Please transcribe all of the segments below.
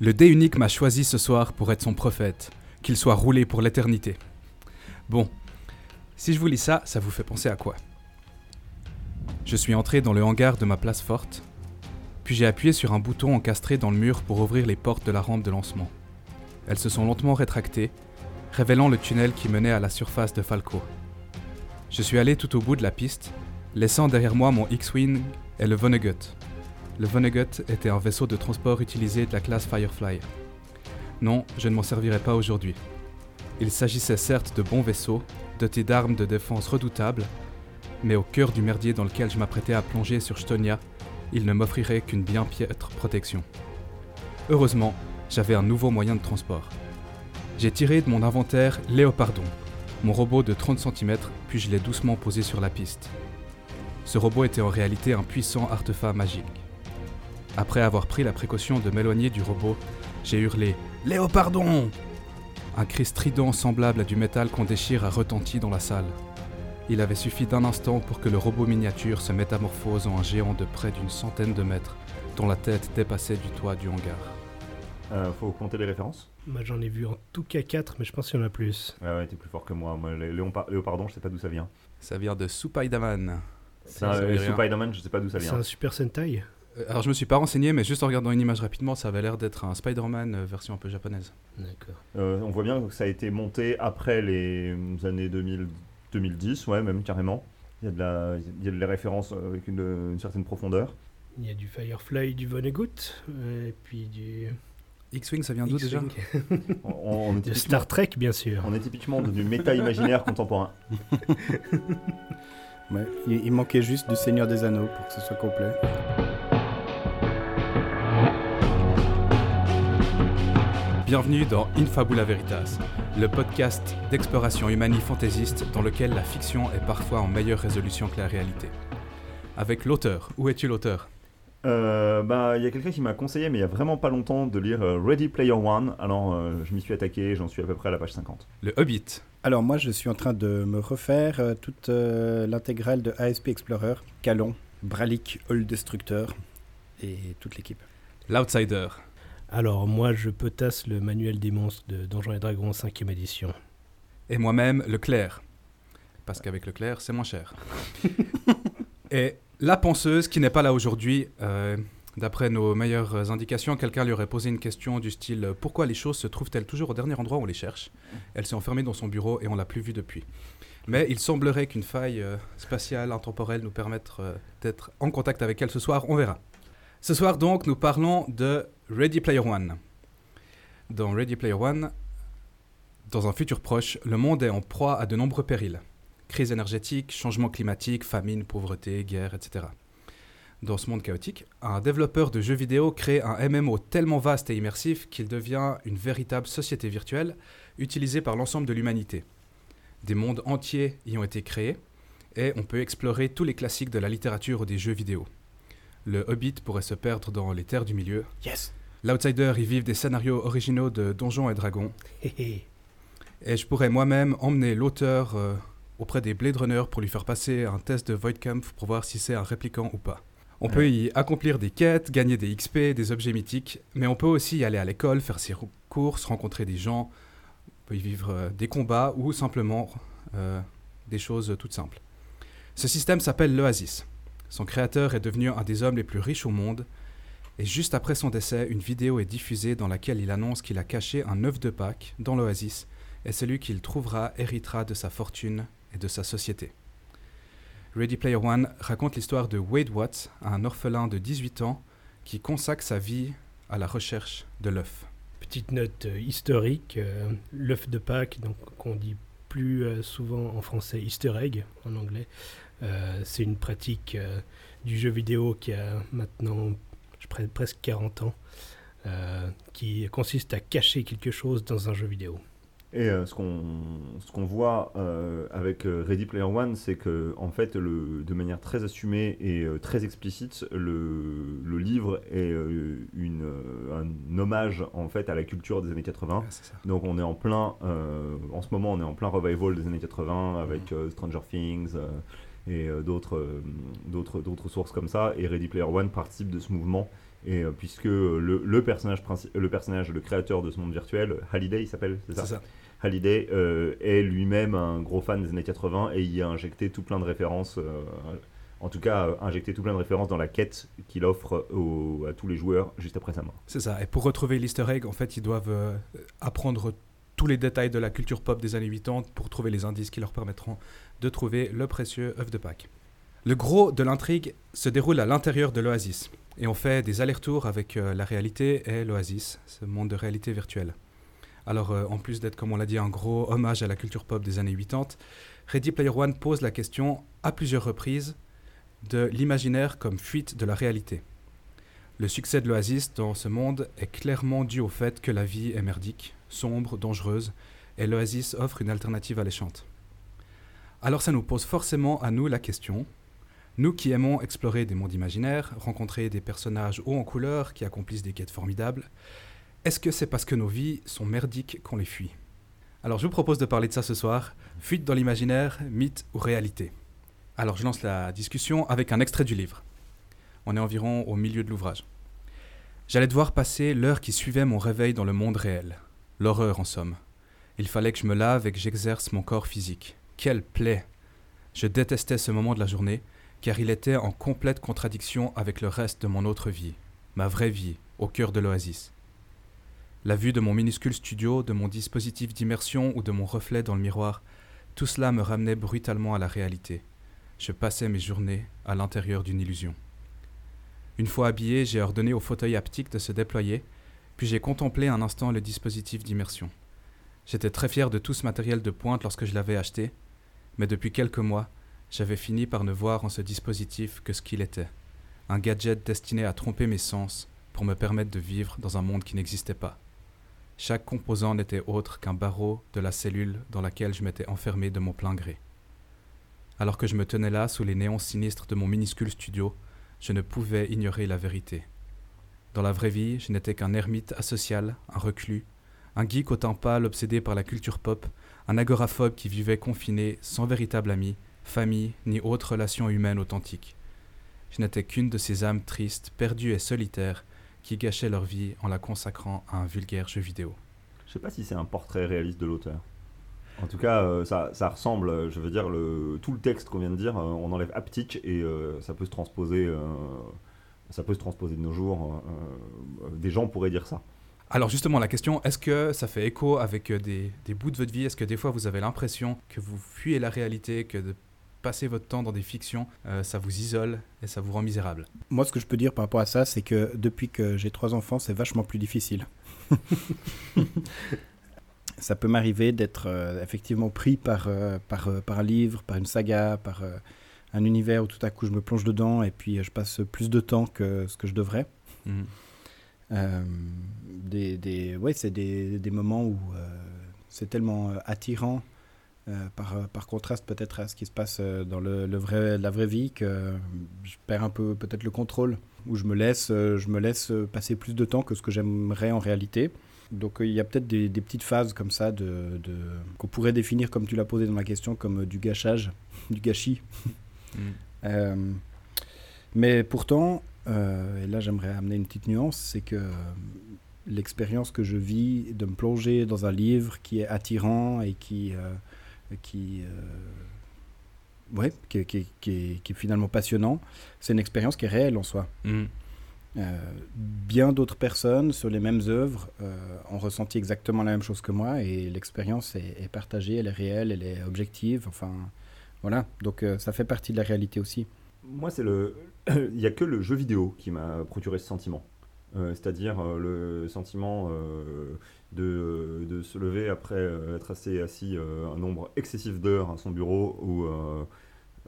Le dé unique m'a choisi ce soir pour être son prophète, qu'il soit roulé pour l'éternité. Bon, si je vous lis ça, ça vous fait penser à quoi? Je suis entré dans le hangar de ma place forte, puis j'ai appuyé sur un bouton encastré dans le mur pour ouvrir les portes de la rampe de lancement. Elles se sont lentement rétractées, révélant le tunnel qui menait à la surface de Falco. Je suis allé tout au bout de la piste, laissant derrière moi mon X-Wing et le Vonnegut. Le Vonnegut était un vaisseau de transport utilisé de la classe Firefly. Non, je ne m'en servirai pas aujourd'hui. Il s'agissait certes de bons vaisseaux, dotés d'armes de défense redoutables, mais au cœur du merdier dans lequel je m'apprêtais à plonger sur Stonia, il ne m'offrirait qu'une bien piètre protection. Heureusement, j'avais un nouveau moyen de transport. J'ai tiré de mon inventaire Léopardon, mon robot de 30 cm, puis je l'ai doucement posé sur la piste. Ce robot était en réalité un puissant artefact magique. Après avoir pris la précaution de m'éloigner du robot, j'ai hurlé Léopardon Un cri strident semblable à du métal qu'on déchire a retenti dans la salle. Il avait suffi d'un instant pour que le robot miniature se métamorphose en un géant de près d'une centaine de mètres, dont la tête dépassait du toit du hangar. Euh, faut compter les références? Moi j'en ai vu en tout cas 4, mais je pense qu'il y en a plus. Ouais, ouais, t'es plus fort que moi. moi Léopardon, je sais pas d'où ça vient. Ça vient de Supaidaman. C'est un euh, je sais pas d'où ça C'est vient. un Super Sentai? Alors je me suis pas renseigné, mais juste en regardant une image rapidement, ça avait l'air d'être un Spider-Man euh, version un peu japonaise. D'accord. Euh, on voit bien que ça a été monté après les années 2000, 2010, ouais, même carrément. Il y a de la, il y a de la référence euh, avec une, une certaine profondeur. Il y a du Firefly, du Vonnegut, euh, et puis du. X-Wing, ça vient d'où déjà. On, on est De typiquement, Star Trek, bien sûr. on est typiquement dans du méta-imaginaire contemporain. Ouais, il, il manquait juste du Seigneur des Anneaux pour que ce soit complet. Bienvenue dans Infabula Veritas, le podcast d'exploration humani-fantaisiste dans lequel la fiction est parfois en meilleure résolution que la réalité. Avec l'auteur. Où es-tu l'auteur? Euh, bah, il y a quelqu'un qui m'a conseillé, mais il y a vraiment pas longtemps, de lire euh, Ready Player One. Alors, euh, je m'y suis attaqué, j'en suis à peu près à la page 50. Le Hobbit. Alors moi, je suis en train de me refaire euh, toute euh, l'intégrale de ASP Explorer, Calon, Bralic, All Destructeur et toute l'équipe. L'Outsider. Alors, moi je potasse le manuel des monstres de Donjons et Dragons 5ème édition. Et moi-même, le Clair. Parce qu'avec le Clair, c'est moins cher. Et la penseuse qui n'est pas là aujourd'hui, euh, d'après nos meilleures indications, quelqu'un lui aurait posé une question du style Pourquoi les choses se trouvent-elles toujours au dernier endroit où on les cherche? Elle s'est enfermée dans son bureau et on l'a plus vue depuis. Mais il semblerait qu'une faille euh, spatiale, intemporelle nous permette euh, d'être en contact avec elle ce soir, on verra. Ce soir donc, nous parlons de Ready Player One. Dans Ready Player One, dans un futur proche, le monde est en proie à de nombreux périls. Crise énergétique, changement climatique, famine, pauvreté, guerre, etc. Dans ce monde chaotique, un développeur de jeux vidéo crée un MMO tellement vaste et immersif qu'il devient une véritable société virtuelle utilisée par l'ensemble de l'humanité. Des mondes entiers y ont été créés et on peut explorer tous les classiques de la littérature ou des jeux vidéo. Le Hobbit pourrait se perdre dans les terres du milieu. Yes L'Outsider y vivent des scénarios originaux de Donjons et Dragons. Et je pourrais moi-même emmener l'auteur euh, auprès des Blade Runner pour lui faire passer un test de Voidkampf pour voir si c'est un répliquant ou pas. On peut y accomplir des quêtes, gagner des XP, des objets mythiques, mais on peut aussi y aller à l'école, faire ses courses, rencontrer des gens, on peut y vivre euh, des combats ou simplement euh, des choses toutes simples. Ce système s'appelle l'Oasis. Son créateur est devenu un des hommes les plus riches au monde, et juste après son décès, une vidéo est diffusée dans laquelle il annonce qu'il a caché un œuf de Pâques dans l'Oasis et celui qu'il trouvera héritera de sa fortune et de sa société. Ready Player One raconte l'histoire de Wade Watts, un orphelin de 18 ans qui consacre sa vie à la recherche de l'œuf. Petite note euh, historique, euh, l'œuf de Pâques, donc qu'on dit plus euh, souvent en français Easter egg en anglais, c'est une pratique euh, du jeu vidéo qui a maintenant je presque 40 ans, euh, qui consiste à cacher quelque chose dans un jeu vidéo. Et euh, ce qu'on ce qu'on voit euh, avec euh, Ready Player One, c'est que en fait, le, de manière très assumée et euh, très explicite, le, le livre est euh, une, euh, un hommage en fait à la culture des années 80. c'est ça. Donc on est en plein, euh, en ce moment, on est en plein revival des années 80 avec euh, Stranger Things euh, et euh, d'autres euh, d'autres d'autres sources comme ça. Et Ready Player One participe de ce mouvement Et puisque le, le personnage, le personnage, le créateur de ce monde virtuel, Halliday, il s'appelle, c'est ça. Halliday est lui-même un gros fan des années 80 et il y a injecté tout plein de références en tout cas euh, injecter tout plein de références dans la quête qu'il offre à tous les joueurs juste après sa mort. C'est ça. Et pour retrouver l'easter egg, en fait, ils doivent euh, apprendre tous les détails de la culture pop des années 80 pour trouver les indices qui leur permettront de trouver le précieux œuf de Pâques. Le gros de l'intrigue se déroule à l'intérieur de l'Oasis. Et on fait des allers-retours avec euh, la réalité et l'Oasis, ce monde de réalité virtuelle. Alors, en plus d'être, comme on l'a dit, un gros hommage à la culture pop des années 80, Ready Player One pose la question à plusieurs reprises de l'imaginaire comme fuite de la réalité. Le succès de l'Oasis dans ce monde est clairement dû au fait que la vie est merdique, sombre, dangereuse, et l'Oasis offre une alternative alléchante. Alors ça nous pose forcément à nous la question, nous qui aimons explorer des mondes imaginaires, rencontrer des personnages hauts en couleur qui accomplissent des quêtes formidables, est-ce que c'est parce que nos vies sont merdiques qu'on les fuit? Alors je vous propose de parler de ça ce soir, fuite dans l'imaginaire, mythe ou réalité alors je lance la discussion avec un extrait du livre. On est environ au milieu de l'ouvrage. J'allais devoir passer l'heure qui suivait mon réveil dans le monde réel. L'horreur en somme. Il fallait que je me lave et que j'exerce mon corps physique. Quelle plaie Je détestais ce moment de la journée, car il était en complète contradiction avec le reste de mon autre vie, ma vraie vie, au cœur de l'oasis. La vue de mon minuscule studio, de mon dispositif d'immersion ou de mon reflet dans le miroir, tout cela me ramenait brutalement à la réalité je passais mes journées à l'intérieur d'une illusion. Une fois habillé, j'ai ordonné au fauteuil haptique de se déployer, puis j'ai contemplé un instant le dispositif d'immersion. J'étais très fier de tout ce matériel de pointe lorsque je l'avais acheté, mais depuis quelques mois, j'avais fini par ne voir en ce dispositif que ce qu'il était, un gadget destiné à tromper mes sens pour me permettre de vivre dans un monde qui n'existait pas. Chaque composant n'était autre qu'un barreau de la cellule dans laquelle je m'étais enfermé de mon plein gré. Alors que je me tenais là sous les néons sinistres de mon minuscule studio, je ne pouvais ignorer la vérité. Dans la vraie vie, je n'étais qu'un ermite asocial, un reclus, un geek au temps pâle obsédé par la culture pop, un agoraphobe qui vivait confiné sans véritable ami, famille ni autre relation humaine authentique. Je n'étais qu'une de ces âmes tristes, perdues et solitaires, qui gâchaient leur vie en la consacrant à un vulgaire jeu vidéo. Je sais pas si c'est un portrait réaliste de l'auteur. En tout cas, euh, ça, ça, ressemble, je veux dire, tout le texte qu'on vient de dire, euh, on enlève haptique et euh, ça peut se transposer, ça peut se transposer de nos jours. des gens pourraient dire ça. Alors justement, la question, est-ce que ça fait écho avec des, des bouts de votre vie? Est-ce que des fois vous avez l'impression que vous fuyez la réalité, que de passer votre temps dans des fictions, ça vous isole et ça vous rend misérable? Moi, ce que je peux dire par rapport à ça, c'est que depuis que j'ai trois enfants, c'est vachement plus difficile. ça peut m'arriver d'être euh, effectivement pris par, euh, par, euh, par un livre, par une saga, par un univers où tout à coup je me plonge dedans et puis je passe plus de temps que ce que je devrais. Mhm. des, des, ouais, c'est des, des, moments où c'est tellement attirant par, par contraste peut-être à ce qui se passe dans le, le, vrai, la vraie vie que je perds un peu peut-être le contrôle, où je me, laisse, je me laisse passer plus de temps que ce que j'aimerais en réalité. Donc euh, il y a peut-être des, petites phases comme ça de, qu'on pourrait définir, comme tu l'as posé dans la question, comme euh, du gâchage, du gâchis. Mm. Euh, mais pourtant, et là j'aimerais amener une petite nuance, c'est que l'expérience que je vis de me plonger dans un livre qui est attirant et qui, qui, ouais, qui, qui, qui, est finalement passionnant, c'est une expérience qui est réelle en soi. Mm. Euh, bien d'autres personnes sur les mêmes œuvres euh, ont ressenti exactement la même chose que moi et l'expérience est, partagée, elle est réelle, elle est objective. Enfin, voilà. Donc euh, ça fait partie de la réalité aussi. Moi, c'est le. Il n'y a que le jeu vidéo qui m'a procuré ce sentiment. C'est-à-dire le sentiment de, de, se lever après être assez assis un nombre excessif d'heures à son bureau ou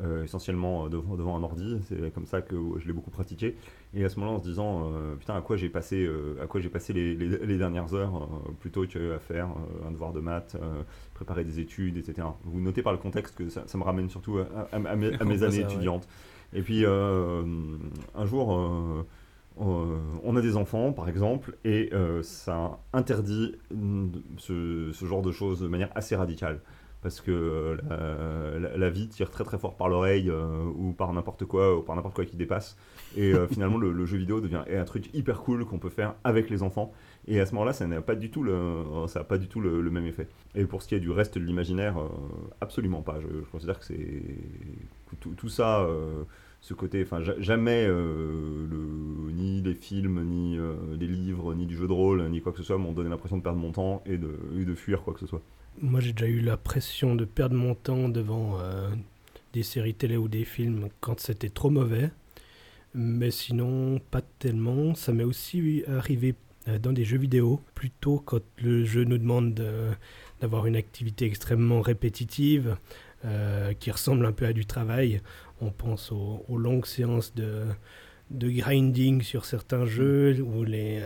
euh, essentiellement euh, devant, devant, un ordi. C'est comme ça que je l'ai beaucoup pratiqué. Et à ce moment-là, en se disant, euh, putain, à quoi j'ai passé, à quoi j'ai passé les, les, dernières heures plutôt qu'à faire un devoir de maths, préparer des études, etc. Vous notez par le contexte que ça, me ramène surtout à, mes, années étudiantes. Et puis, un jour, on a des enfants, par exemple, et ça interdit ce, ce, genre de choses de manière assez radicale. Parce que la, vie tire très très fort par l'oreille ou par n'importe quoi, ou par n'importe quoi qui dépasse. Et finalement, le, jeu vidéo devient un truc hyper cool qu'on peut faire avec les enfants. Et à ce moment-là, ça n'a pas du tout le, ça pas du tout le, même effet. Et pour ce qui est du reste de l'imaginaire, absolument pas. Je, considère que c'est tout, ça ce côté, enfin jamais euh, ni les films, ni euh, les livres, ni du jeu de rôle, ni quoi que ce soit m'ont donné l'impression de perdre mon temps et de fuir quoi que ce soit. Moi j'ai déjà eu la pression de perdre mon temps devant euh, des séries télé ou des films quand c'était trop mauvais, mais sinon pas tellement. Ça m'est aussi arrivé dans des jeux vidéo, plutôt quand le jeu nous demande d'avoir une activité extrêmement répétitive. qui ressemble un peu à du travail. On pense aux, longues séances de, grinding sur certains jeux ou les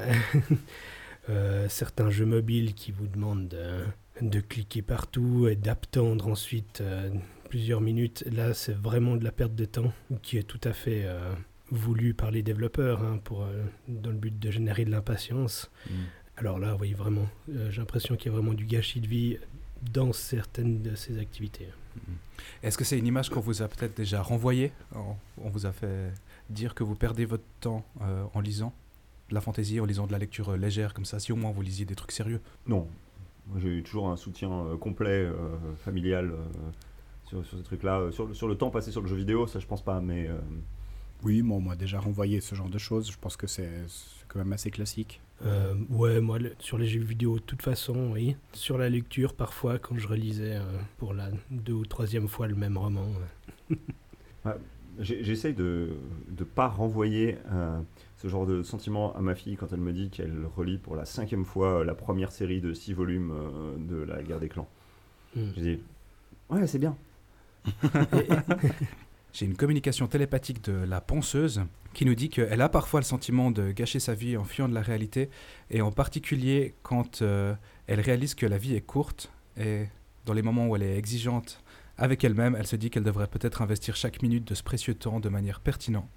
euh, certains jeux mobiles qui vous demandent de, cliquer partout et d'attendre ensuite euh, plusieurs minutes. Là, c'est vraiment de la perte de temps qui est tout à fait euh, voulu par les développeurs hein, pour, dans le but de générer de l'impatience. Mm. Alors là, oui, vraiment, j'ai l'impression qu'il y a vraiment du gâchis de vie dans certaines de ces activités. Mm. Est-ce que c'est une image qu'on vous a peut-être déjà renvoyée? On vous a fait dire que vous perdez votre temps euh, en lisant de la fantaisie, en lisant de la lecture euh, légère comme ça, si au moins vous lisiez des trucs sérieux? Non. J'ai eu toujours un soutien euh, complet, familial sur, ces trucs-là. Sur, sur, le temps passé sur le jeu vidéo, ça je pense pas, mais... Oui, moi on m'a déjà renvoyé ce genre de choses. Je pense que c'est quand même assez classique. Euh, ouais, moi, sur les jeux vidéo, de toute façon, oui. Sur la lecture, parfois, quand je relisais euh, pour la deux ou troisième fois le même roman. J'essaye de ne pas renvoyer euh, ce genre de sentiment à ma fille quand elle me dit qu'elle relit pour la cinquième fois la première série de six volumes de la guerre des clans. Hmm. Je dis, ouais, c'est bien. J'ai une communication télépathique de la penseuse qui nous dit qu'elle a parfois le sentiment de gâcher sa vie en fuyant de la réalité, et en particulier quand euh, elle réalise que la vie est courte, et dans les moments où elle est exigeante avec elle-même, elle se dit qu'elle devrait peut-être investir chaque minute de ce précieux temps de manière pertinente,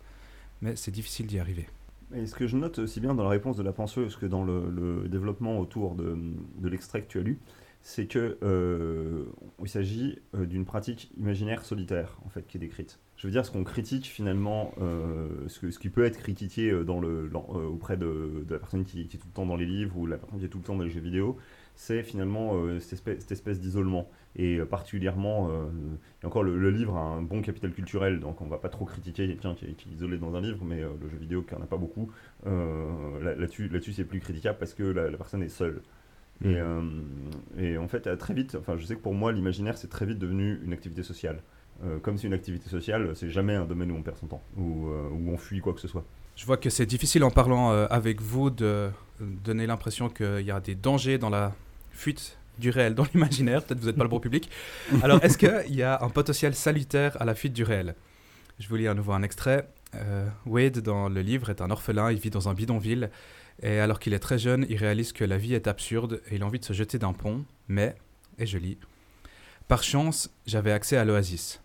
mais c'est difficile d'y arriver. Et ce que je note aussi bien dans la réponse de la penseuse que dans le, développement autour de, l'extrait que tu as lu, c'est que euh, s'agit euh, d'une pratique imaginaire solitaire en fait qui est décrite. Je veux dire, ce qu'on critique finalement, euh, ce, qui peut être critiqué auprès de, la personne qui, est tout le temps dans les livres ou la personne qui est tout le temps dans les jeux vidéo, c'est finalement cette espèce d'isolement. Et particulièrement, et encore le, livre a un bon capital culturel, donc on va pas trop critiquer quelqu'un qui, qui, est isolé dans un livre, mais le jeu vidéo qui en a pas beaucoup, là-dessus, là-dessus c'est plus critiquable parce que la personne est seule. Mm. Euh, et, en fait, très vite, enfin, je sais que pour moi, l'imaginaire, c'est très vite devenu une activité sociale. Euh, comme si une activité sociale, c'est jamais un domaine où on perd son temps, euh, où on fuit quoi que ce soit. Je vois que c'est difficile en parlant avec vous de donner l'impression qu'il y a des dangers dans la fuite du réel dans l'imaginaire. Peut-être que vous n'êtes pas le bon public. Alors, est-ce qu'il y a un potentiel salutaire à la fuite du réel? Je vous lis à nouveau un extrait. Wade, dans le livre, est un orphelin. Il vit dans un bidonville. Et alors qu'il est très jeune, il réalise que la vie est absurde et il a envie de se jeter d'un pont, mais, et je lis, Par chance, j'avais accès à l'oasis.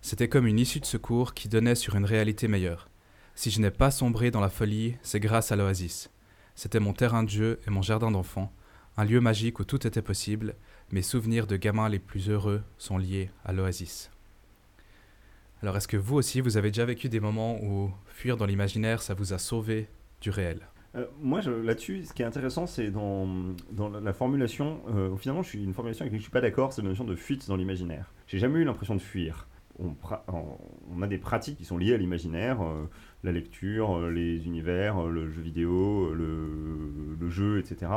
C'était comme une issue de secours qui donnait sur une réalité meilleure. Si je n'ai pas sombré dans la folie, c'est grâce à l'oasis. C'était mon terrain de jeu et mon jardin d'enfant, un lieu magique où tout était possible. Mes souvenirs de gamins les plus heureux sont liés à l'oasis. Alors est-ce que vous aussi, vous avez déjà vécu des moments où fuir dans l'imaginaire, ça vous a sauvé du réel? Euh, moi, là-dessus, ce qui est intéressant, c'est dans, la formulation. Euh, finalement, je suis une formulation avec laquelle je suis pas d'accord, c'est la notion de fuite dans l'imaginaire. J'ai jamais eu l'impression de fuir. On, a des pratiques qui sont liées à l'imaginaire, euh, la lecture, les univers, le jeu vidéo, le jeu, etc.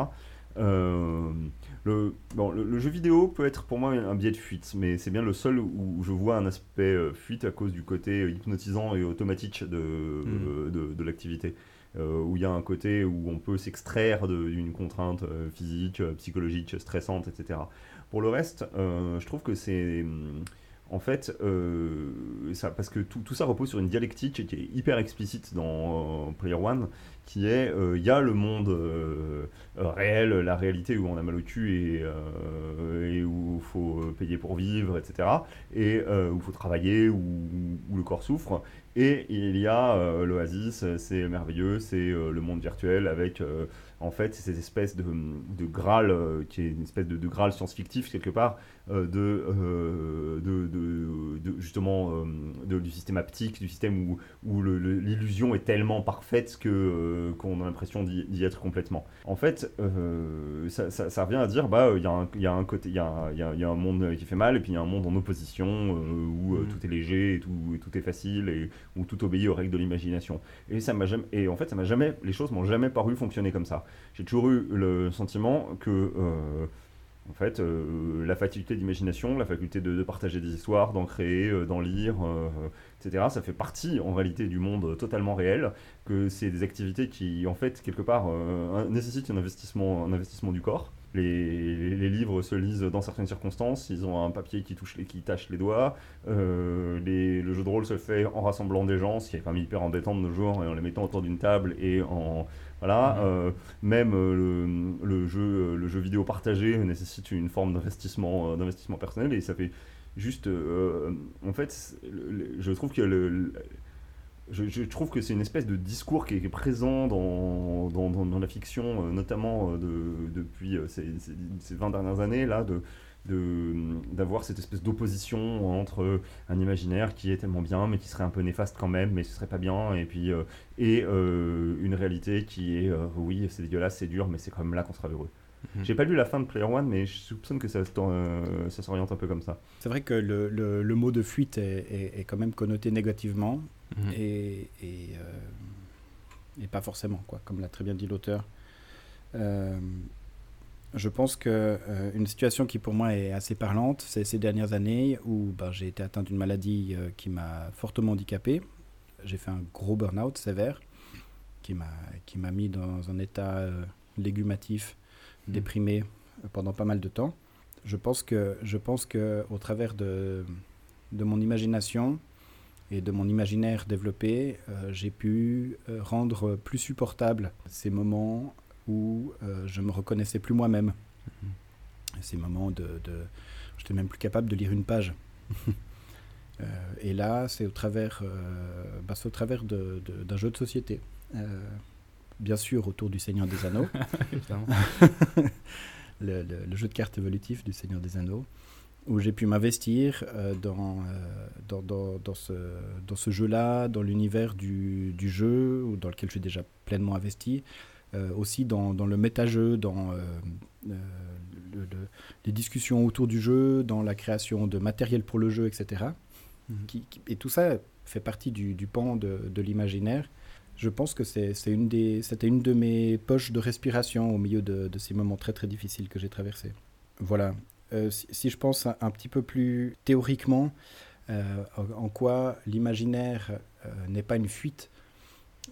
Le, bon, le, jeu vidéo peut être pour moi un biais de fuite, mais c'est bien le seul où je vois un aspect fuite à cause du côté hypnotisant et automatique de, mmh. de, de l'activité. Euh, où il y a un côté où on peut s'extraire d'une contrainte euh, physique, euh, psychologique, stressante, etc. Pour le reste, je trouve que c'est en fait, ça, parce que tout, ça repose sur une dialectique qui est hyper explicite dans Player One, qui est, il y a le monde réel, la réalité où on a mal au cul et, où il faut payer pour vivre, etc., et où il faut travailler, où, le corps souffre, Et il y a euh, l'Oasis, c'est merveilleux, c'est le monde virtuel avec en fait cette espèce de, de Graal qui est une espèce de, de Graal science-fictif quelque part de, de, de, justement du système haptique, du système où, où l'illusion est tellement parfaite que qu'on a l'impression d'y être complètement. En fait, ça, ça, revient à dire bah il y, a y a un côté, il y a, y, a, y a un monde qui fait mal et puis il y a un monde en opposition où mm. tout est léger et tout, et tout est facile et où tout obéit aux règles de l'imagination. Et ça m'a jamais, et en fait, ça m'a jamais, les choses m'ont jamais paru fonctionner comme ça. J'ai toujours eu le sentiment que, euh, en fait, euh, la faculté d'imagination, la faculté de, partager des histoires, d'en créer, euh, d'en lire, etc., ça fait partie en réalité du monde totalement réel, que c'est des activités qui, en fait, quelque part, nécessitent un investissement, un investissement du corps. Les, livres se lisent dans certaines circonstances, ils ont un papier qui, touche qui tâche les doigts. Le jeu de rôle se fait en rassemblant des gens, ce qui est quand même hyper embêtant de nos jours, et en les mettant autour d'une table et en. Voilà, mmh. euh, même euh, le, jeu, le jeu vidéo partagé nécessite une forme d'investissement, d'investissement personnel et ça fait juste. en fait, je trouve que le je, trouve que c'est une espèce de discours qui est présent dans, dans, dans, la fiction, euh, notamment euh, de, depuis euh, ces, ces, 20 dernières années, là, de, d'avoir cette espèce d'opposition entre un imaginaire qui est tellement bien mais qui serait un peu néfaste quand même mais ce serait pas bien et puis et une réalité qui est oui c'est dégueulasse c'est dur mais c'est quand même là qu'on sera heureux mhm. j'ai pas lu la fin de Player One mais je soupçonne que ça, ça s'oriente un peu comme ça c'est vrai que le, le, mot de fuite est, est, quand même connoté négativement Mhm. et, euh, et, pas forcément, quoi, comme l'a très bien dit l'auteur. Euh, je pense que euh, une situation qui pour moi est assez parlante, c'est ces dernières années où ben, j'ai été atteint d'une maladie qui m'a fortement handicapé. J'ai fait un gros burn-out sévère qui m'a qui m'a mis dans un état légumatif, mhm. déprimé pendant pas mal de temps. Je pense que je pense que au travers de de mon imagination, et de mon imaginaire développé, euh, j'ai pu euh, rendre plus supportable ces moments où euh, je me reconnaissais plus moi-même. Mhm. Ces moments de, de je n'étais même plus capable de lire une page. et là, c'est au travers, bah, au travers d'un jeu de société. bien sûr, autour du Seigneur des Anneaux. le, le, jeu de cartes évolutif du Seigneur des Anneaux où j'ai pu m'investir euh, dans, euh, dans, dans, dans, ce, dans ce jeu-là, dans l'univers du, du, jeu, dans lequel je suis déjà pleinement investi, euh, aussi dans, dans le méta-jeu, dans les discussions autour du jeu, dans la création de matériel pour le jeu, etc. Mhm. et tout ça fait partie du, du pan de, de l'imaginaire. Je pense que c'était une, des, une de mes poches de respiration au milieu de, de ces moments très très difficiles que j'ai traversés. Voilà, euh, si, je pense un, petit peu plus théoriquement, euh, en quoi l'imaginaire euh, n'est pas une fuite,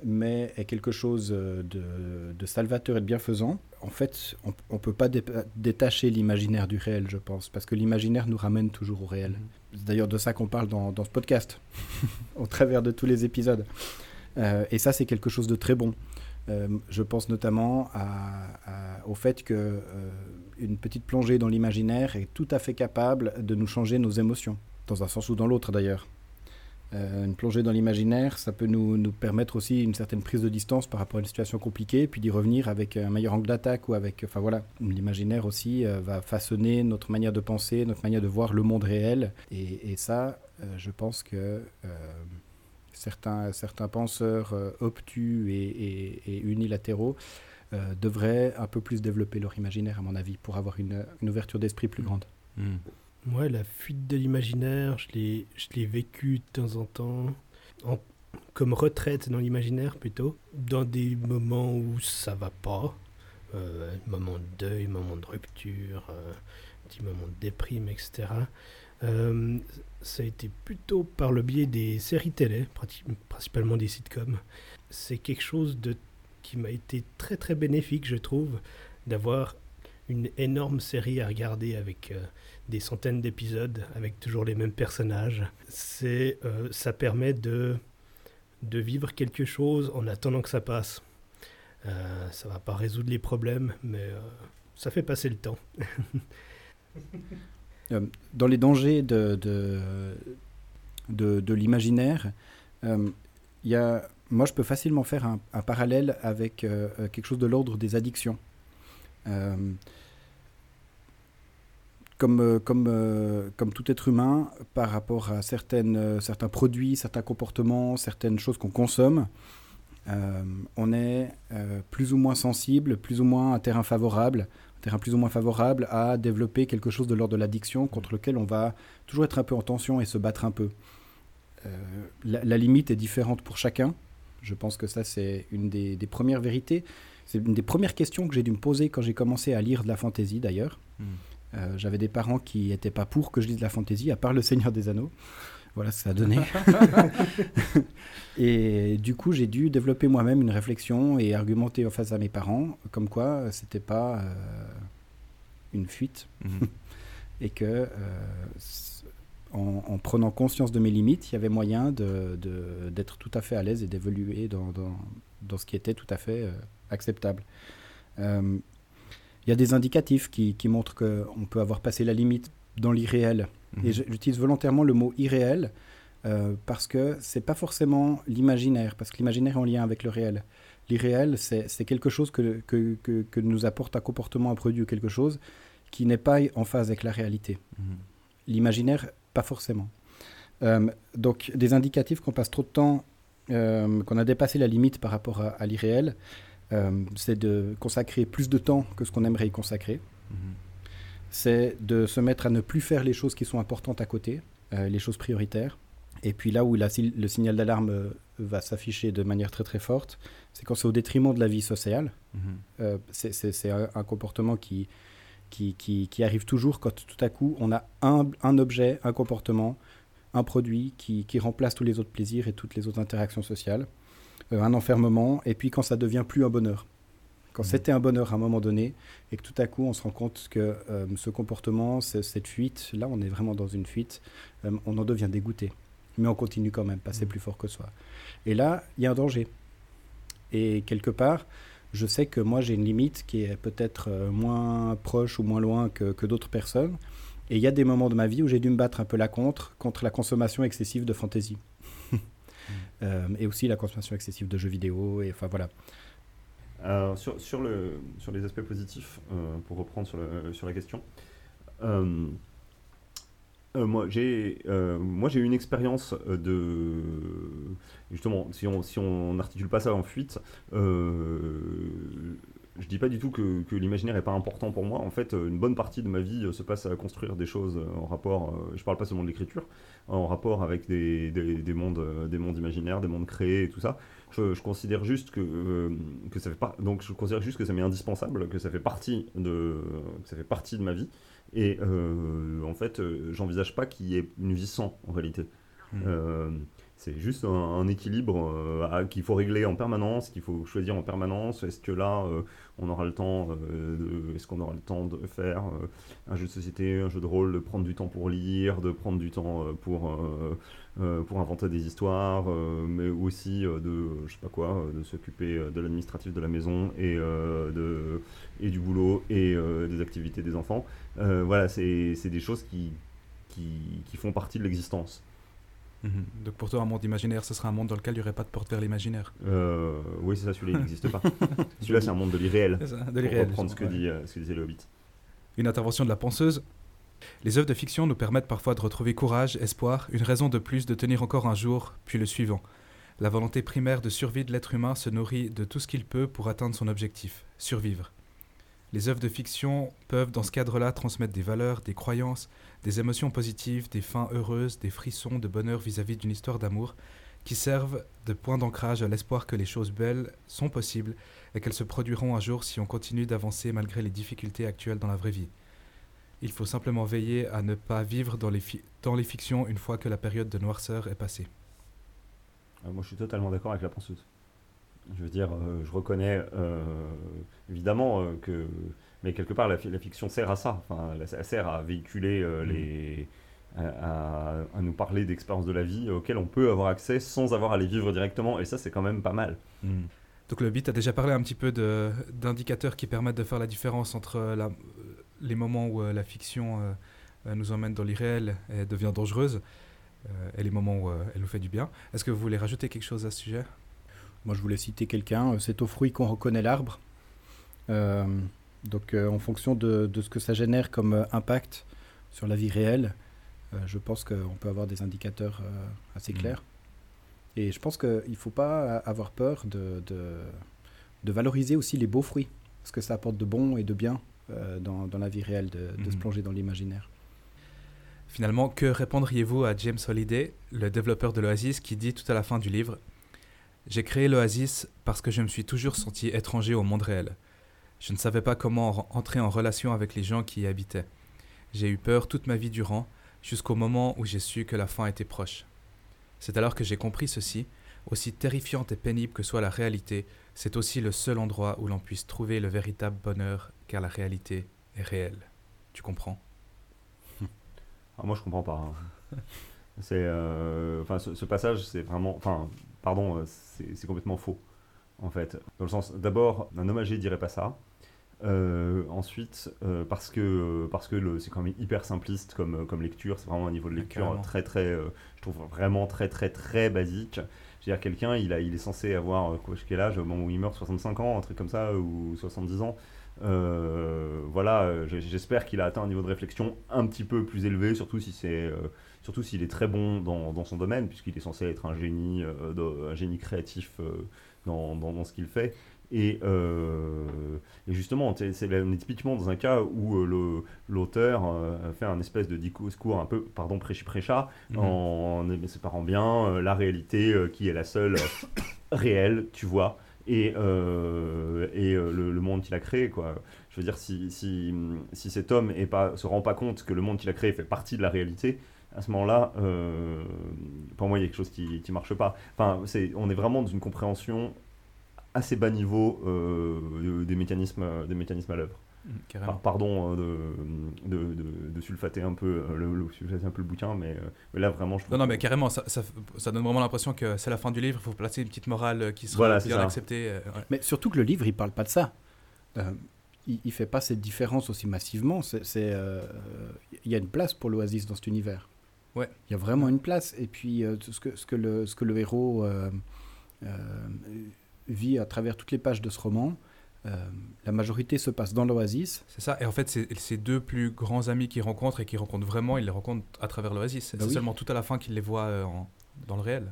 mais est quelque chose de, salvateur et de bienfaisant, en fait, on ne peut pas détacher l'imaginaire du réel, je pense, parce que l'imaginaire nous ramène toujours au réel. Mm-hmm. C'est d'ailleurs de ça qu'on parle dans, ce podcast, au travers de tous les épisodes. et ça, c'est quelque chose de très bon. je pense notamment au fait que une petite plongée dans l'imaginaire est tout à fait capable de nous changer nos émotions, dans un sens ou dans l'autre d'ailleurs. Euh, une plongée dans l'imaginaire, ça peut nous, nous, permettre aussi une certaine prise de distance par rapport à une situation compliquée, puis d'y revenir avec un meilleur angle d'attaque ou avec, enfin voilà, l'imaginaire aussi euh, va façonner notre manière de penser, notre manière de voir le monde réel, et, ça, euh, je pense que certains, certains penseurs obtus et, et unilatéraux euh, devraient un peu plus développer leur imaginaire, à mon avis, pour avoir une, ouverture d'esprit plus grande. Mmh. Moi, la fuite de l'imaginaire, je l'ai vécu de temps en temps, comme retraite dans l'imaginaire plutôt, dans des moments où ça va pas, euh, moment de deuil, moment de rupture, euh, petit moment de déprime, etc. Euh, ça a été plutôt par le biais des séries télé, principalement des sitcoms. C'est quelque chose de qui m'a été très très bénéfique, je trouve, d'avoir une énorme série à regarder avec euh, des centaines d'épisodes, avec toujours les mêmes personnages. C'est, euh, ça permet de, de vivre quelque chose en attendant que ça passe. Euh, ça va pas résoudre les problèmes, mais euh, ça fait passer le temps. Dans les dangers de, de, de, l'imaginaire, y a, moi, je peux facilement faire un, parallèle avec quelque chose de l'ordre des addictions. Euh, comme, euh, euh, comme tout être humain, par rapport à certains produits, certains comportements, certaines choses qu'on consomme, on est plus ou moins sensible, plus ou moins un terrain favorable, un terrain plus ou moins favorable à développer quelque chose de l'ordre de l'addiction contre lequel on va toujours être un peu en tension et se battre un peu. La, limite est différente pour chacun. Je pense que ça, c'est une des premières vérités. C'est une des premières questions que j'ai dû me poser quand j'ai commencé à lire de la fantaisie, d'ailleurs. Mm. Euh, J'avais des parents qui n'étaient pas pour que je lise de la fantaisie, à part Le Seigneur des Anneaux. Voilà ce que ça a donné. et du coup, j'ai dû développer moi-même une réflexion et argumenter en face à mes parents, comme quoi c'était pas euh, une fuite Mhm. et que euh, en, en prenant conscience de mes limites, il y avait moyen de- de- d'être tout à fait à l'aise et d'évoluer dans, dans- dans ce qui était tout à fait acceptable. Euh, Il y a des indicatifs qui, qui montrent qu'on peut avoir passé la limite dans l'irréel. Mhm. Et j'utilise volontairement le mot irréel euh, parce que c'est pas forcément l'imaginaire, parce que l'imaginaire est en lien avec le réel. L'irréel, c'est quelque chose que, que, que- que nous apporte un comportement, un produit ou quelque chose qui n'est pas en phase avec la réalité. Mhm. L'imaginaire, pas forcément. Euh, donc, des indicatifs qu'on passe trop de temps, euh, qu'on a dépassé la limite par rapport à, à l'irréel, euh, c'est de consacrer plus de temps que ce qu'on aimerait y consacrer. Mhm. C'est de se mettre à ne plus faire les choses qui sont importantes à côté, euh, les choses prioritaires. Et puis là où la le signal d'alarme euh, va s'afficher de manière très très forte, c'est quand c'est au détriment de la vie sociale. Mhm. Euh, c'est- un, un comportement qui, qui, qui, qui arrive toujours quand tout à coup on a un, un objet, un comportement, un produit qui, qui remplace tous les autres plaisirs et toutes les autres interactions sociales, Euh, un enfermement, et puis quand ça devient plus un bonheur. Quand Mhm. c'était un bonheur à un moment donné, et que tout à coup on se rend compte que euh, ce comportement, ce- cette fuite, là on est vraiment dans une fuite, euh, on en devient dégoûté. Mais on continue quand même, passer Mhm. plus fort que soi. Et là, il y a un danger. Et quelque part, je sais que moi j'ai une limite qui est peut-être euh, moins proche ou moins loin que, que d'autres personnes. Et il y a des moments de ma vie où j'ai dû me battre un peu la contre, contre la consommation excessive de fantaisie. Euh, et aussi la consommation excessive de jeux vidéo. Et enfin voilà. Sur, sur, le, sur les aspects positifs, euh, pour reprendre sur, la question, euh, moi j'ai moi j'ai eu une expérience de justement si on si on n'articule pas ça en fuite je dis pas du tout que, que l'imaginaire est pas important pour moi. En fait euh, une bonne partie de ma vie euh, se passe à construire des choses euh, en rapport je parle pas seulement de l'écriture en rapport avec des, des, des mondes des mondes imaginaires des mondes créés et tout ça. Je, je considère juste que, euh, que ça fait pas donc je considère juste que ça m'est indispensable que ça fait partie de que ça fait partie de ma vie. Et euh, en fait j'envisage pas qu'il y ait une vie sans en réalité. Euh, c'est juste un, équilibre euh, qu'il faut régler en permanence, qu'il faut choisir en permanence. Est-ce que là, euh, on aura le temps euh, aura le temps de faire un jeu de société, un jeu de rôle, de prendre du temps pour lire, de prendre du temps pour inventer des histoires, mais aussi de, je quoi, de s'occuper de l'administratif de la maison et du boulot et des activités des enfants. Voilà, c'est des choses qui font partie de l'existence. Mhm. Donc pour toi, un monde imaginaire, ce sera un monde dans lequel il n'y aurait pas de porte vers l'imaginaire. Euh, oui, c'est ça, celui-là, il n'existe pas. celui-là, c'est un monde de l'irréel. De Pour l'irréel, reprendre ce que, ouais. dit, euh, ce que disait le Hobbit. Une intervention de la penseuse. Les œuvres de fiction nous permettent parfois de retrouver courage, espoir, une raison de plus de tenir encore un jour, puis le suivant. La volonté primaire de survie de l'être humain se nourrit de tout ce qu'il peut pour atteindre son objectif, survivre. Les œuvres de fiction peuvent dans ce cadre-là transmettre des valeurs, des croyances, des émotions positives, des fins heureuses, des frissons de bonheur vis-à-vis d'une histoire d'amour, qui servent de point d'ancrage à l'espoir que les choses belles sont possibles et qu'elles se produiront un jour si on continue d'avancer malgré les difficultés actuelles dans la vraie vie. Il faut simplement veiller à ne pas vivre dans les, dans les fictions une fois que la période de noirceur est passée. Euh, moi, je suis totalement d'accord avec la penseuse. Je veux dire, euh, je reconnais euh, évidemment que. Mais quelque part, la, fi- la fiction sert à ça. Enfin, elle sert à véhiculer euh, Mhm. les. À, à- à nous parler d'expériences de la vie auxquelles on peut avoir accès sans avoir à les vivre directement. Et ça, c'est quand même pas mal. Donc le BIT a déjà parlé un petit peu de- d'indicateurs qui permettent de faire la différence entre euh, la- les moments où euh, la fiction euh, euh, nous emmène dans l'irréel et devient dangereuse. euh, et les moments où euh, elle nous fait du bien. Est-ce que vous voulez rajouter quelque chose à ce sujet? Moi, je voulais citer quelqu'un. euh, C'est au fruit qu'on reconnaît l'arbre. Euh, donc, euh, en fonction de, de ce que ça génère comme euh, impact sur la vie réelle, euh, je pense qu'on peut avoir des indicateurs assez Mhm. clairs. Et je pense qu'il ne faut pas avoir peur de, de, de valoriser aussi les beaux fruits, parce que ça apporte de bon et de bien dans, dans la vie réelle, de, se Mhm. plonger dans l'imaginaire. Finalement, que répondriez-vous à James Holiday, le développeur de l'Oasis, qui dit tout à la fin du livre J'ai créé l'Oasis parce que je me suis toujours senti étranger au monde réel. Je ne savais pas comment en- entrer en relation avec les gens qui y habitaient. J'ai eu peur toute ma vie durant, jusqu'au moment où j'ai su que la fin était proche. C'est alors que j'ai compris ceci, aussi terrifiante et pénible que soit la réalité, c'est aussi le seul endroit où l'on puisse trouver le véritable bonheur, car la réalité est réelle. Tu comprends? Ah, moi, je comprends pas. hein. C'est, euh, ce, passage, c'est vraiment, enfin, pardon, euh, c'est complètement faux, en fait. Dans le sens, d'abord, un hommagé dirait pas ça. Euh, ensuite, euh, parce que parce que c'est quand même hyper simpliste comme comme lecture, c'est vraiment un niveau de lecture très très, euh, je trouve vraiment très très très basique. Je veux dire, quelqu'un, il a, il est censé avoir euh, quoi, quel âge au moment où il meurt, 65 ans, un truc comme ça, ou 70 ans. Euh, voilà, euh, j'espère qu'il a atteint un niveau de réflexion un petit peu plus élevé, surtout si c'est, euh, surtout s'il est très bon dans, dans son domaine, puisqu'il est censé être un génie, euh, un génie créatif euh, dans, dans, dans ce qu'il fait. Et, euh, et justement, c'est, on est typiquement dans un cas où euh, l'auteur euh, fait un espèce de discours un peu, pardon, prêchi-prêcha, Mhm. en séparant bien euh, la réalité qui est la seule réelle, tu vois, et, euh, et le, le monde qu'il a créé, quoi. Je veux dire, si, si, si cet homme est pas, se rend pas compte que le monde qu'il a créé fait partie de la réalité, à ce moment-là, euh, pour moi, il y a quelque chose qui ne marche pas. Enfin, c'est, on est vraiment dans une compréhension assez bas niveau euh, de- des, mécanismes, des mécanismes à l'œuvre. Mm. Par- pardon euh, de, de, de, de sulfater un peu euh, le, le- sulfater un peu le bouquin, mais, euh, mais là vraiment je trouve Non, non, mais carrément, ça, ça, ça donne vraiment l'impression que c'est la fin du livre, il faut placer une petite morale euh, qui sera Voilà, bien ça. acceptée. euh, ouais. Mais surtout que le livre, il parle pas de ça. Euh, il, il fait pas cette différence aussi massivement. C'est, c'est, euh, il y a une place pour l'Oasis dans cet univers. Ouais. Il y a vraiment une place. Et puis, euh, ce, que, ce, que le, ce que le héros euh, euh, vit à travers toutes les pages de ce roman, euh, la majorité se passe dans l'Oasis. C'est ça, et en fait, c'est ces deux plus grands amis qu'il rencontre et qu'il rencontre vraiment, il les rencontre à travers l'Oasis. C'est Bah oui. seulement tout à la fin qu'il les voit euh, en- dans le réel.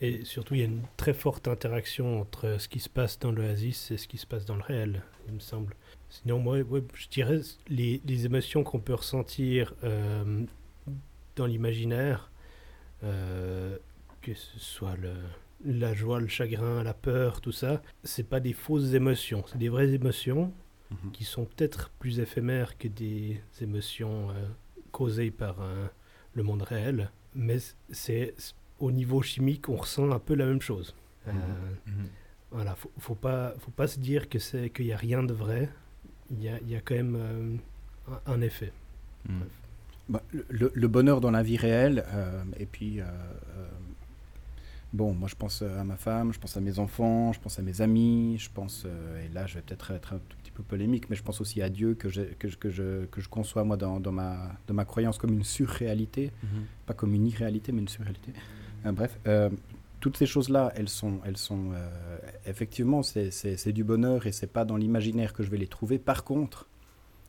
Et surtout, il y a une très forte interaction entre ce qui se passe dans l'Oasis et ce qui se passe dans le réel, il me semble. Sinon, moi, ouais, je dirais les, les émotions qu'on peut ressentir euh, dans l'imaginaire, euh, que ce soit le, la joie, le chagrin, la peur, tout ça, c'est pas des fausses émotions, c'est des vraies émotions qui sont peut-être plus éphémères que des émotions euh, causées par euh, le monde réel, mais c'est au niveau chimique, on ressent un peu la même chose. Euh, Mhm. voilà, faut, faut pas, faut pas se dire que c'est qu'il y a rien de vrai. Il y a, il y a quand même euh, un, un effet. Bah, le- le, le bonheur dans la vie réelle, euh, et puis, euh, euh, bon, moi je pense à ma femme, je pense à mes enfants, je pense à mes amis, je pense, euh, et là je vais peut-être être un tout petit peu polémique, mais je pense aussi à Dieu que, j'ai- que, je- que, je, que je conçois moi dans, dans, ma, dans ma croyance comme une surréalité, Mhm. pas comme une irréalité, mais une surréalité. Euh, bref, euh, toutes ces choses-là, elles sont, elles sont euh, effectivement, c'est- c'est c'est du bonheur et c'est pas dans l'imaginaire que je vais les trouver. Par contre,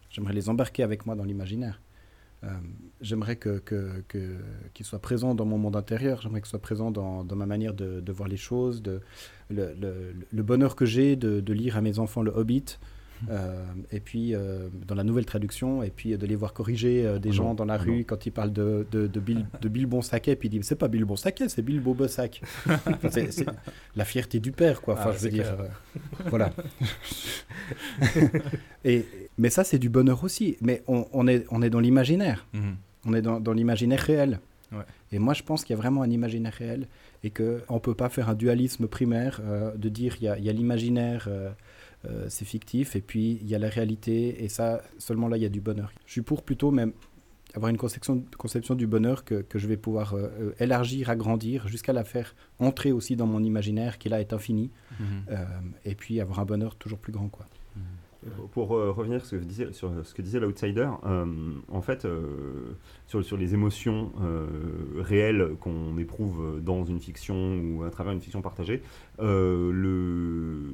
j'aimerais les embarquer avec moi dans l'imaginaire. Euh, j'aimerais que, qu'ils soient présents dans mon monde intérieur, j'aimerais qu'ils soient présents dans, ma manière de, voir les choses, le, bonheur que j'ai de lire à mes enfants le Hobbit, euh, et puis euh, dans la nouvelle traduction, et puis de les voir corriger euh, des Oh non, gens dans la oh rue non. quand ils parlent de, de, de Bill, de Bill Bonsaquet, puis ils disent c'est pas Bill Bonsaquet, c'est Bill Bobossac. Enfin, c'est, c'est la fierté du père, quoi. Enfin, Ah, je veux dire, euh, voilà. et, mais ça, c'est du bonheur aussi. Mais on, on est, on est dans l'imaginaire. Mhm. On est dans, dans l'imaginaire réel. Ouais. Et moi, je pense qu'il y a vraiment un imaginaire réel et qu'on ne peut pas faire un dualisme primaire euh, de dire il y a, y a l'imaginaire, euh, euh, c'est fictif, et puis il y a la réalité, et ça, seulement là, il y a du bonheur. Je suis pour plutôt même avoir une conception, conception du bonheur que, que je vais pouvoir euh, élargir, agrandir, jusqu'à la faire entrer aussi dans mon imaginaire qui là est infini, Mhm. euh, et puis avoir un bonheur toujours plus grand. Quoi. Pour euh, revenir sur ce que disait, sur ce l'outsider, euh, en fait, euh, sur, les émotions euh, réelles qu'on éprouve dans une fiction ou à travers une fiction partagée, euh, le,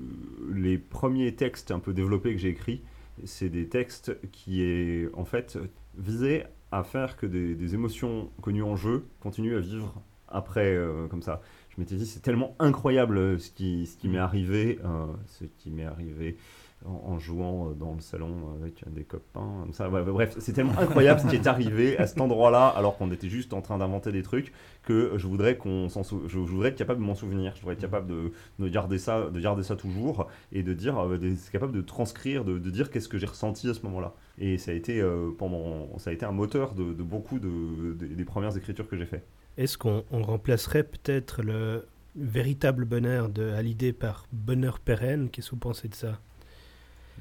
les premiers textes un peu développés que j'ai écrits, c'est des textes qui est en fait visaient à faire que des, émotions connues en jeu continuent à vivre après euh, comme ça. Je m'étais dit c'est tellement incroyable euh, ce qui, m'est arrivé, euh, ce qui m'est arrivé en, jouant dans le salon avec des copains. Ça, bref, c'est tellement incroyable ce qui est arrivé à cet endroit-là alors qu'on était juste en train d'inventer des trucs que je voudrais qu'on sou- je, voudrais être capable de m'en souvenir. Je voudrais être capable de, de garder ça, de garder ça toujours et de dire, euh, d'être capable de transcrire, de, dire qu'est-ce que j'ai ressenti à ce moment-là. Et ça a été euh, pendant, ça a été un moteur de, beaucoup de, de- des premières écritures que j'ai fait. Est-ce qu'on on remplacerait peut-être le véritable bonheur de Hallyday par bonheur pérenne? Qu'est-ce que vous pensez de ça?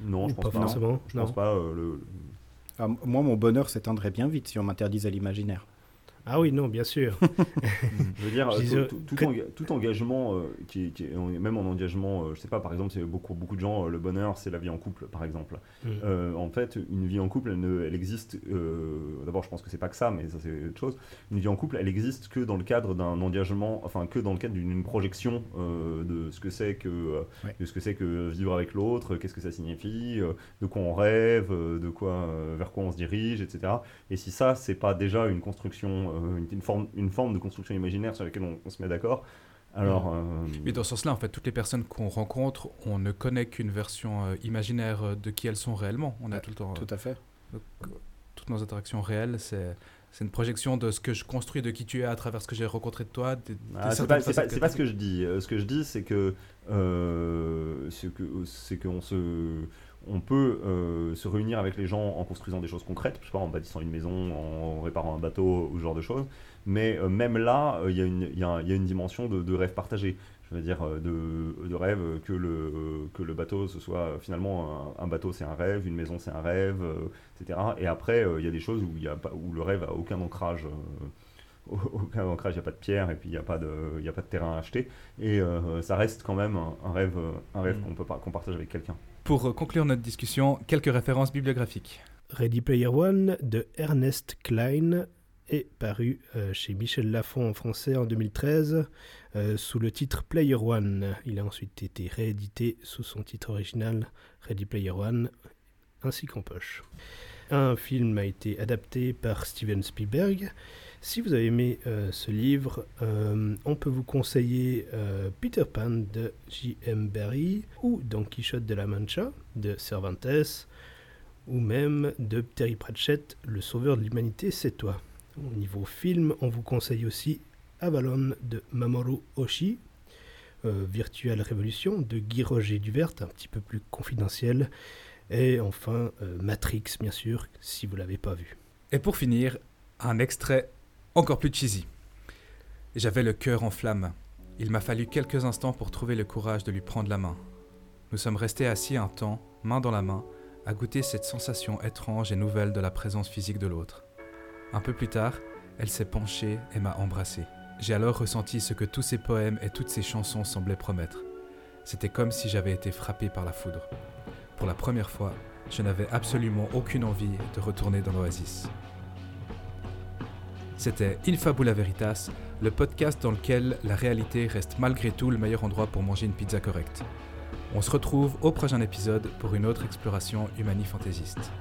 Non, je pense pas pas. forcément. Je non. pense pas. euh, le- Ah, moi, mon bonheur s'étendrait bien vite si on m'interdisait l'imaginaire. Ah oui, non, bien sûr. Je veux dire, Je tout, tout- que- tout enga- tout engagement, euh, qui, qui même en engagement, euh, je sais pas, par exemple, c'est beaucoup, beaucoup de gens, euh, le bonheur, c'est la vie en couple, par exemple. Mm. Euh, en fait, une vie en couple, elle, ne- elle existe. D'abord, je pense que c'est pas que ça, mais ça c'est autre chose. Une vie en couple, elle existe que dans le cadre d'un engagement, enfin que dans le cadre d'une projection de ce que c'est que Ouais. de ce que c'est que vivre avec l'autre, qu'est-ce que ça signifie, de quoi on rêve, de quoi, vers quoi on se dirige, etc. Et si ça, c'est pas déjà une construction, une, une forme, une forme de construction imaginaire sur laquelle on, on se met d'accord, alors. euh, Mais dans ce sens-là, en fait, toutes les personnes qu'on rencontre, on ne connaît qu'une version euh, imaginaire euh, de qui elles sont réellement. On a Ouais, tout le temps. euh, Tout à fait. donc, euh, toutes nos interactions réelles, c'est. C'est une projection de ce que je construis, de qui tu es à travers ce que j'ai rencontré de toi. Ah, c'est pas, c'est c'est ce que je dis. Euh, ce que je dis, c'est que euh, ce que c'est qu'on se on peut euh, se réunir avec les gens en construisant des choses concrètes, je sais pas, en bâtissant une maison, en réparant un bateau ou ce genre de choses. Mais euh, même là, euh, il y, a une- il y a- il y a une dimension de, de rêve partagé. Je veux dire, de, de rêve que le, que le bateau, ce soit finalement un, un bateau, c'est un rêve, une maison, c'est un rêve, etc. Et après, il y a des choses où, il y a pas, où le rêve a aucun ancrage. aucun ancrage, il n'y a pas de pierre et puis il n'y a, pas de- il y a pas de terrain à acheter. Et euh, ça reste quand même un, un rêve, un rêve Mm. qu'on peut qu'on partage avec quelqu'un. Pour euh, conclure notre discussion, quelques références bibliographiques. Ready Player One de Ernest Klein est paru euh, chez Michel Lafon en français en 2013 euh, sous le titre Player One. Il a ensuite été réédité sous son titre original Ready Player One ainsi qu'en poche. Un film a été adapté par Steven Spielberg. Si vous avez aimé euh, ce livre, euh, on peut vous conseiller euh, Peter Pan de J.M. Barrie ou Don Quichotte de la Mancha de Cervantes ou même de Terry Pratchett, Le Sauveur de l'Humanité, c'est toi. Au niveau film, on vous conseille aussi Avalon de Mamoru Oshii, Virtual Révolution de Guy Roger Duvert, un petit peu plus confidentiel, et enfin Matrix, bien sûr, si vous l'avez pas vu. Et pour finir, un extrait encore plus cheesy. J'avais le cœur en flammes. Il m'a fallu quelques instants pour trouver le courage de lui prendre la main. Nous sommes restés assis un temps, main dans la main, à goûter cette sensation étrange et nouvelle de la présence physique de l'autre. Un peu plus tard, elle s'est penchée et m'a embrassé. J'ai alors ressenti ce que tous ces poèmes et toutes ces chansons semblaient promettre. C'était comme si j'avais été frappé par la foudre. Pour la première fois, je n'avais absolument aucune envie de retourner dans l'oasis. C'était Infabula Veritas, le podcast dans lequel la réalité reste malgré tout le meilleur endroit pour manger une pizza correcte. On se retrouve au prochain épisode pour une autre exploration humani-fantaisiste.